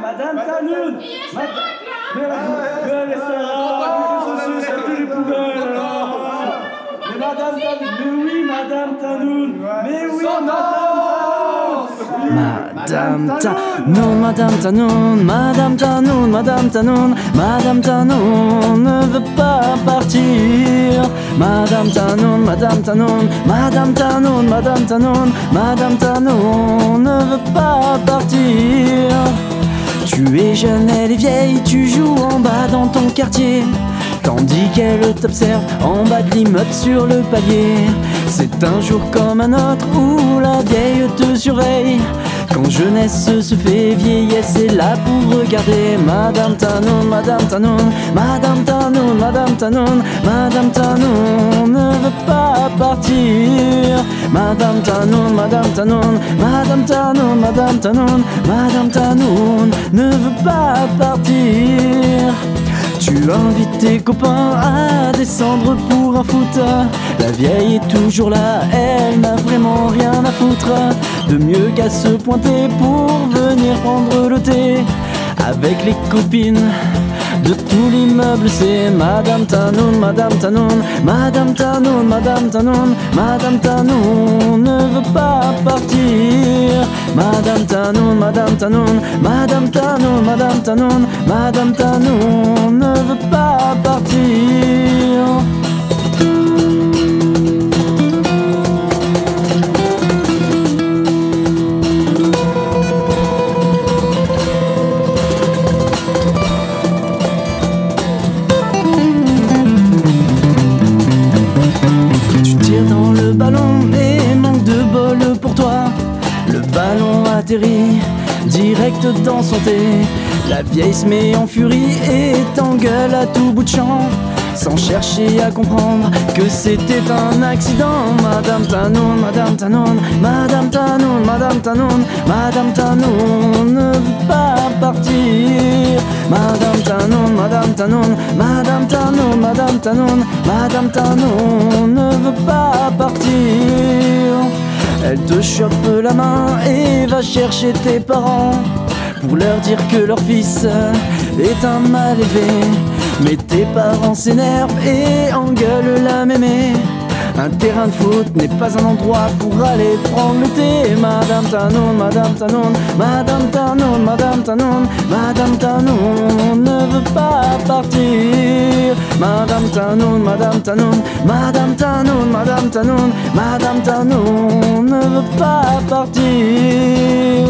Madame Tanoun. Mais elle est c'est tous les poubelles Mais Madame Tanoun Mais oui, Madame Tanoun. Mais oui, Madame Madame Tanoun, Madame Tanoun, Madame Tanoun, Madame Tanoun, Madame Tanoun ne veut pas partir. Madame Tanoun, Madame Tanoun, Madame Tanoun, Madame Tanoun, Madame Tanoun ne veut pas partir. Tu es jeune, elle est vieille, tu joues en bas dans ton quartier. Tandis qu'elle t'observe en bas de l'immeuble sur le palier. C'est un jour comme un autre où la vieille te surveille. Quand jeunesse se fait vieillesse, c'est là pour regarder Madame Tanoun, Madame Tanoun, Madame Tanoun, Madame Tanoun, Madame Tanoun ne veut pas partir. Madame Tanoun, Madame Tanoun, Madame Tanoun, Madame Tanoun, Madame Tanoun ne veut pas partir. Tu invites tes copains à descendre pour un foot. La vieille est toujours là, elle n'a vraiment rien à foutre de mieux qu'à se pointer pour venir prendre le thé avec les copines de tout l'immeuble. C'est Madame Tanoun, Madame Tanoun, Madame Tanoun, Madame Tanoun, Madame Tanoun ne veut pas partir. Madame Tanoun, Madame Tanoun, Madame Tanoun, Madame Tanoun, Madame atterrit direct dans son thé. La vieille se met en furie et t'engueule à tout bout de champ. Sans chercher à comprendre que c'était un accident. Madame Tanoun, Madame Tanoun, Madame Tanoun, Madame Tanoun, Madame Tanoun ne veut pas partir. Madame Tanoun, Madame Tanoun, Madame Tanoun, Madame Tanoun, Madame Tanoun ne veut pas partir. Elle te chope la main et va chercher tes parents pour leur dire que leur fils est un mal élevé. Mais tes parents s'énervent et engueulent la mémé. Un terrain de foot n'est pas un endroit pour aller prendre le thé. Madame Tanoun, Madame Tanoun, Madame Tanoun, Madame Tanoun, Madame Tanoun ne veut pas partir. Madame Tanoun, Madame Tanoun, Madame Tanoun, Madame Tanoun, Madame Tanoun ne veut pas partir.